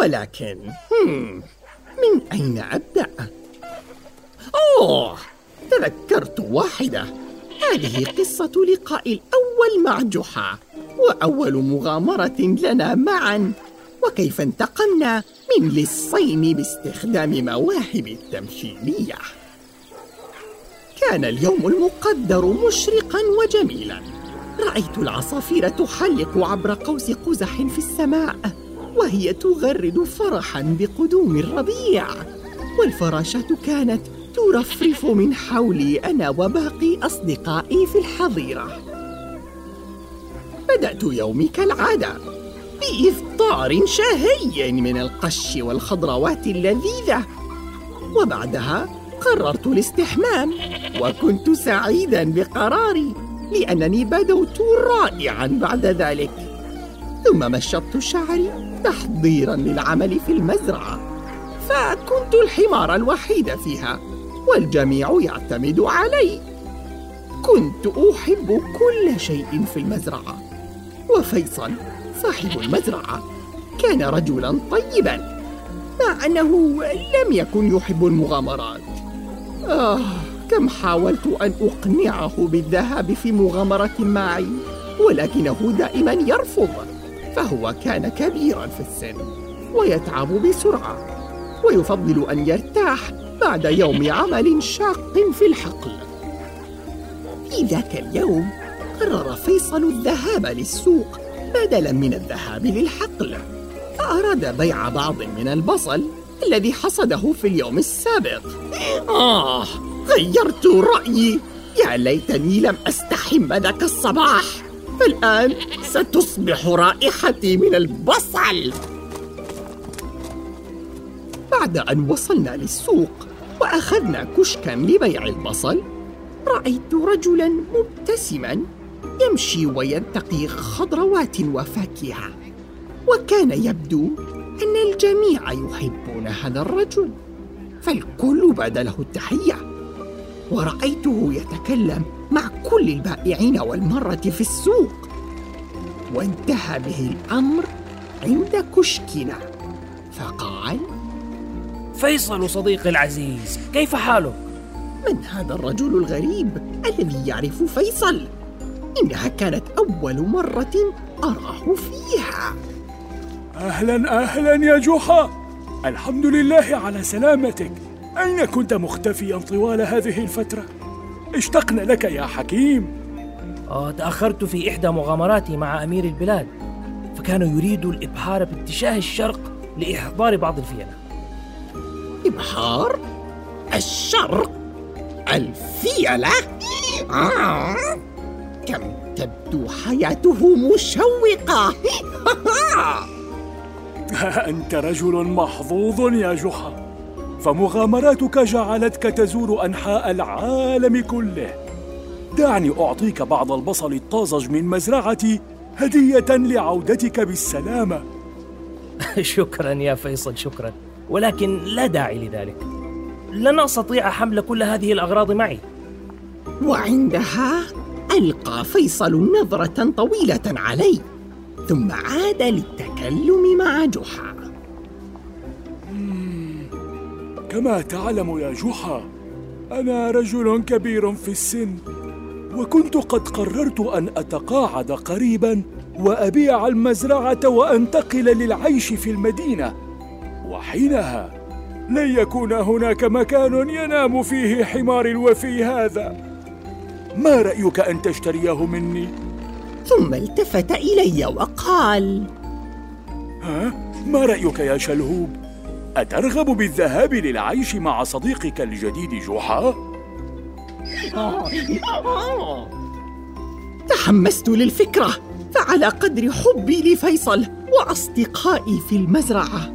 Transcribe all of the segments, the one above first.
ولكن من أين أبدأ؟ أوه تذكرت واحدة. هذه قصة لقاء الأول مع جحا وأول مغامرة لنا معا. وكيف انتقمنا؟ من لصين باستخدام مواهب التمثيلية. كان اليوم المقدر مشرقا وجميلا. رأيت العصافير تحلق عبر قوس قزح في السماء وهي تغرد فرحا بقدوم الربيع. والفراشات كانت ترفرف من حولي أنا وباقي أصدقائي في الحظيرة. بدأت يومي كالعادة بإفطار شهي من القش والخضروات اللذيذة. وبعدها قررت الاستحمام وكنت سعيدا بقراري. لأنني بدوت رائعا بعد ذلك. ثم مشطت شعري تحضيرا للعمل في المزرعة فكنت الحمار الوحيد فيها والجميع يعتمد علي. كنت أحب كل شيء في المزرعة وفيصل صاحب المزرعة كان رجلا طيبا مع أنه لم يكن يحب المغامرات. آه كم حاولت أن أقنعه بالذهاب في مغامرة معي ولكنه دائما يرفض فهو كان كبيرا في السن ويتعب بسرعة ويفضل أن يرتاح بعد يوم عمل شاق في الحقل. في ذاك اليوم قرر فيصل الذهاب للسوق بدلا من الذهاب للحقل فأراد بيع بعض من البصل الذي حصده في اليوم السابق. آه! غيرت رأيي. يا ليتني لم أستحم ذاك الصباح. الآن ستصبح رائحتي من البصل. بعد أن وصلنا للسوق وأخذنا كشكا لبيع البصل رأيت رجلا مبتسما يمشي وينتقي خضروات وفاكهة. وكان يبدو أن الجميع يحبون هذا الرجل. فالكل بدا له التحية. ورأيته يتكلم مع كل البائعين والمرة في السوق. وانتهى به الأمر عند كشكنا. فقال فيصل صديقي العزيز كيف حالك؟ من هذا الرجل الغريب الذي يعرف فيصل؟ إنها كانت أول مرة أراه فيها. أهلا أهلا يا جحا. الحمد لله على سلامتك. أين كنت مختفيا طوال هذه الفترة؟ اشتقنا لك يا حكيم آه تأخرت في إحدى مغامراتي مع أمير البلاد فكان يريد الإبحار باتجاه الشرق لإحضار بعض الفيلة إبحار؟ الشرق؟ الفيلة؟ آه. كم تبدو حياته مشوقة أنت رجل محظوظ يا جحا فمغامراتك جعلتك تزور أنحاء العالم كله. دعني أعطيك بعض البصل الطازج من مزرعتي هدية لعودتك بالسلامة. شكرا يا فيصل شكرا. ولكن لا داعي لذلك. لن أستطيع حمل كل هذه الأغراض معي. وعندها ألقى فيصل نظرة طويلة علي ثم عاد للتكلم مع جحا. كما تعلم يا جحا أنا رجل كبير في السن وكنت قد قررت أن أتقاعد قريبا وأبيع المزرعة وأنتقل للعيش في المدينة. وحينها لن يكون هناك مكان ينام فيه حمار الوفي هذا. ما رأيك أن تشتريه مني؟ ثم التفت إلي وقال ها؟ ما رأيك يا شلهوب؟ أترغب بالذهاب للعيش مع صديقك الجديد جحا؟ تحمست للفكرة فعلى قدر حبي لفيصل وأصدقائي في المزرعة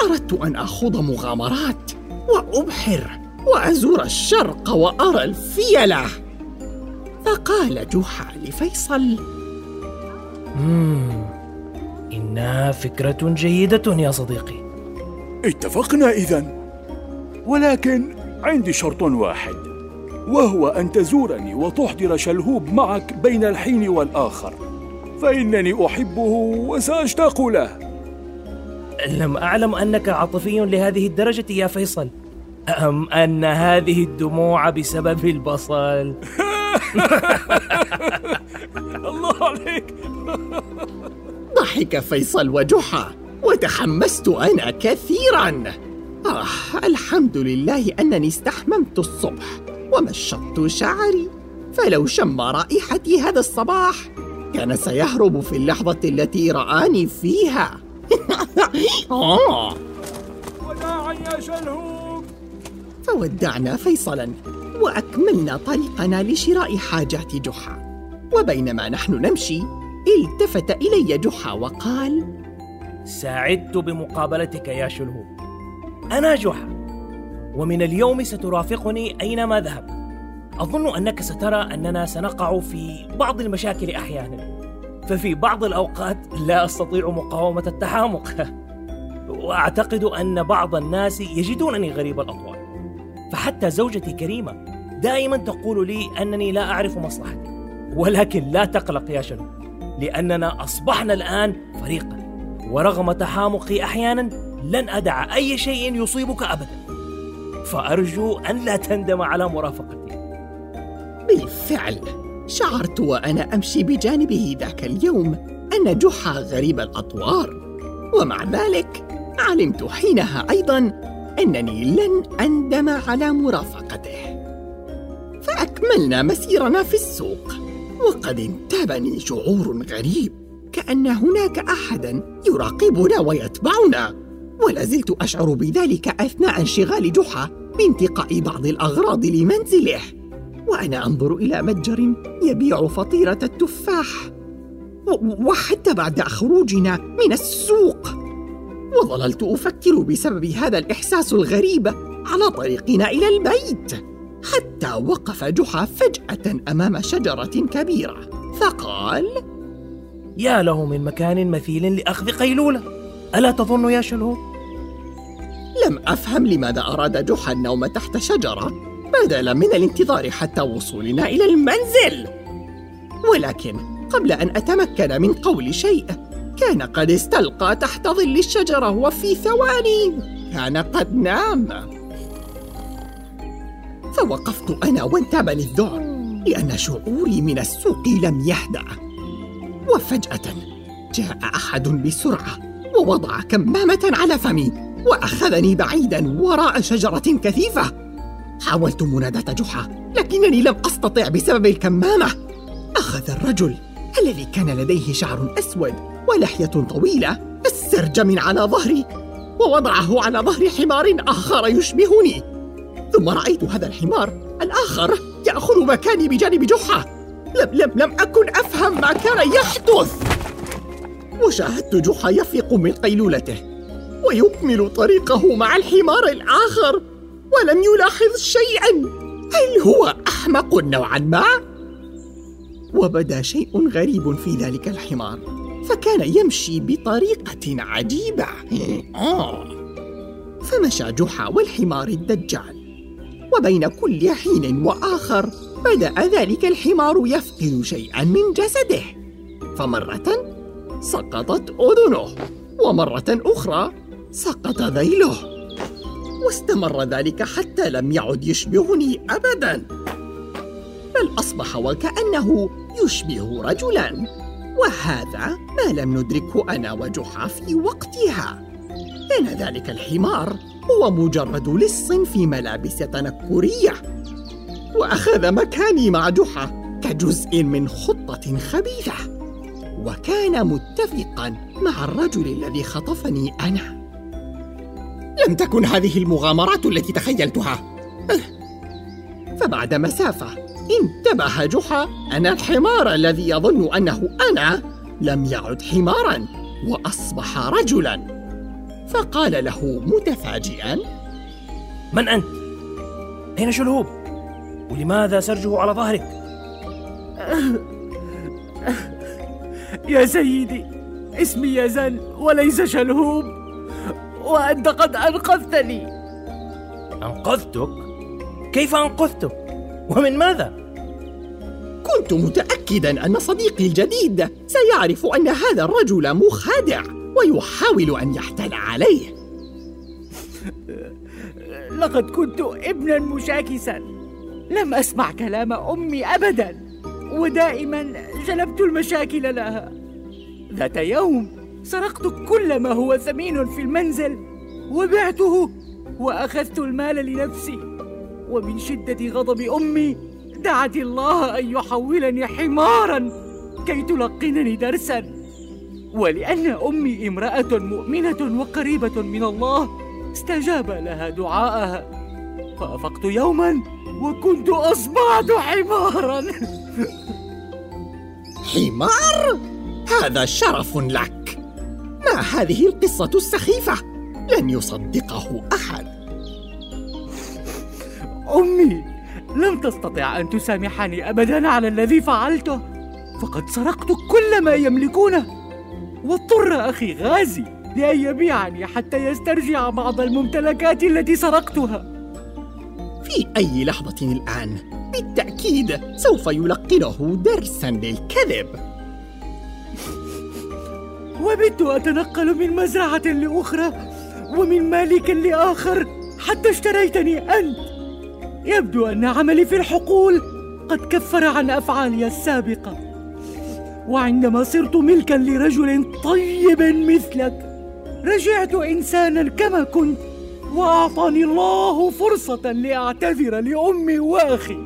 أردت أن أخوض مغامرات وأبحر وأزور الشرق وأرى الفيلة فقال جحا لفيصل مم. إنها فكرة جيدة يا صديقي اتفقنا إذا. ولكن عندي شرط واحد وهو أن تزورني وتحضر شلهوب معك بين الحين والآخر فإنني أحبه وسأشتاق له. لم أعلم أنك عاطفي لهذه الدرجة يا فيصل. أم أن هذه الدموع بسبب البصل؟ الله عليك. ضحك فيصل وجحا. وتحمست أنا كثيرا. آه الحمد لله أنني استحممت الصبح ومشطت شعري. فلو شم رائحتي هذا الصباح كان سيهرب في اللحظة التي رآني فيها. وداعا يا شلهوب فودعنا فيصلا وأكملنا طريقنا لشراء حاجات جحا. وبينما نحن نمشي التفت إلي جحا وقال سعدت بمقابلتك يا شلهوب أنا جحا ومن اليوم سترافقني أينما ذهبت أظن أنك سترى أننا سنقع في بعض المشاكل أحيانا. ففي بعض الأوقات لا أستطيع مقاومة التحامق. وأعتقد أن بعض الناس يجدونني غريب الأطوار. فحتى زوجتي كريمة دائما تقول لي أنني لا أعرف مصلحتي ولكن لا تقلق يا شنو لأننا أصبحنا الآن فريقا. ورغم تحامقي أحيانا لن أدع أي شيء يصيبك أبدا. فأرجو أن لا تندم على مرافقتي. بالفعل. شعرت وأنا أمشي بجانبه ذاك اليوم أن جحا غريب الأطوار. ومع ذلك علمت حينها أيضا أنني لن أندم على مرافقته. فأكملنا مسيرنا في السوق وقد انتابني شعور غريب. كان هناك أحدا يراقبنا ويتبعنا. ولا زلت أشعر بذلك أثناء انشغال جحا بانتقاء بعض الأغراض لمنزله. وأنا أنظر إلى متجر يبيع فطيرة التفاح. وحتى بعد خروجنا من السوق. وظللت أفكر بسبب هذا الإحساس الغريب على طريقنا إلى البيت. حتى وقف جحا فجأة أمام شجرة كبيرة. فقال يا له من مكان مثيل لأخذ قيلولة. ألا تظن يا شلهوب؟ لم أفهم لماذا أراد جحا النوم تحت شجرة. بدلا من الانتظار حتى وصولنا إلى المنزل. ولكن قبل أن أتمكن من قول شيء كان قد استلقى تحت ظل الشجرة وفي ثواني. كان قد نام. فوقفت أنا وانتابني الذعر لأن شعوري من السوق لم يهدأ. وفجأة جاء أحد بسرعة ووضع كمامه على فمي وأخذني بعيدا وراء شجرة كثيفة. حاولت مناداه جحا لكنني لم أستطع بسبب الكمامة. أخذ الرجل الذي كان لديه شعر أسود ولحية طويلة السرج من على ظهري ووضعه على ظهر حمار آخر يشبهني. ثم رأيت هذا الحمار الآخر يأخذ مكاني بجانب جحا. لم لم لم أكن أفهم ما كان يحدث وشاهدت جحا يفيق من قيلولته ويكمل طريقه مع الحمار الآخر ولم يلاحظ شيئا هل هو أحمق نوعا ما؟ وبدا شيء غريب في ذلك الحمار فكان يمشي بطريقة عجيبة. فمشى جحا والحمار الدجال وبين كل حين وآخر بدأ ذلك الحمار يفقد شيئا من جسده. فمرة سقطت أذنه ومرة أخرى سقط ذيله. واستمر ذلك حتى لم يعد يشبهني أبدا. بل أصبح وكأنه يشبه رجلا. وهذا ما لم ندركه أنا وجحا في وقتها. كان ذلك الحمار هو مجرد لص في ملابس تنكرية. وأخذ مكاني مع جحا كجزء من خطة خبيثة. وكان متفقا مع الرجل الذي خطفني أنا. لم تكن هذه المغامرات التي تخيلتها. فبعد مسافة انتبه جحا أن الحمار الذي يظن أنه أنا لم يعد حمارا وأصبح رجلا. فقال له متفاجئا من أنت؟ أين شلهوب؟ ولماذا سرجه على ظهرك؟ يا سيدي اسمي يزن وليس شلهوب وأنت قد أنقذتني أنقذتك؟ كيف أنقذتك؟ ومن ماذا؟ كنت متاكدا أن صديقي الجديد سيعرف أن هذا الرجل مخادع ويحاول أن يحتال عليه لقد كنت ابنا مشاكسا لم أسمع كلام أمي أبدا ودائما جلبت المشاكل لها. ذات يوم سرقت كل ما هو ثمين في المنزل وبعته وأخذت المال لنفسي. ومن شدة غضب أمي دعت الله أن يحولني حمارا كي تلقنني درسا. ولأن أمي امرأة مؤمنة وقريبة من الله استجاب لها دعاءها. فأفقت يوما وكنت أصبحت حمارا. حمار؟ هذا شرف لك. ما هذه القصة السخيفة؟ لن يصدقه أحد. أمي لم تستطع أن تسامحني أبدا على الذي فعلته. فقد سرقت كل ما يملكونه. واضطر أخي غازي لأن يبيعني حتى يسترجع بعض الممتلكات التي سرقتها. في أي لحظة الآن. بالتأكيد سوف يلقنه درسا للكذب. وبت أتنقل من مزرعة لأخرى ومن مالك لآخر حتى اشتريتني أنت. يبدو أن عملي في الحقول قد كفر عن أفعالي السابقة. وعندما صرت ملكا لرجل طيب مثلك رجعت إنسانا كما كنت. وأعطاني الله فرصة لأعتذر لأمي وأخي.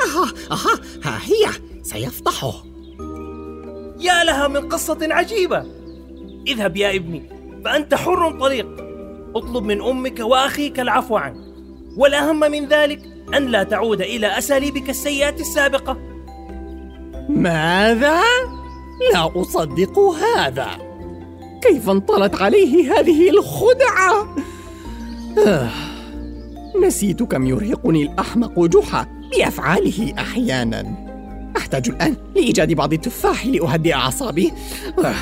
أها أها ها هي سيفضحه يا لها من قصة عجيبة. اذهب يا ابني فأنت حر طليق. اطلب من أمك وأخيك العفو عنك. والأهم من ذلك أن لا تعود إلى أساليبك السيئة السابقة. ماذا؟ لا أصدق هذا. كيف انطلت عليه هذه الخدعة؟ آه. نسيت كم يرهقني الأحمق جحا بأفعاله أحيانا. أحتاج الآن لإيجاد بعض التفاح لأهدئ أعصابي. آه.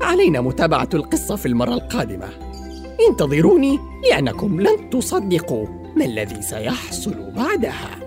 علينا متابعة القصة في المرة القادمة. انتظروني لأنكم لن تصدقوا. ما الذي سيحصل بعدها؟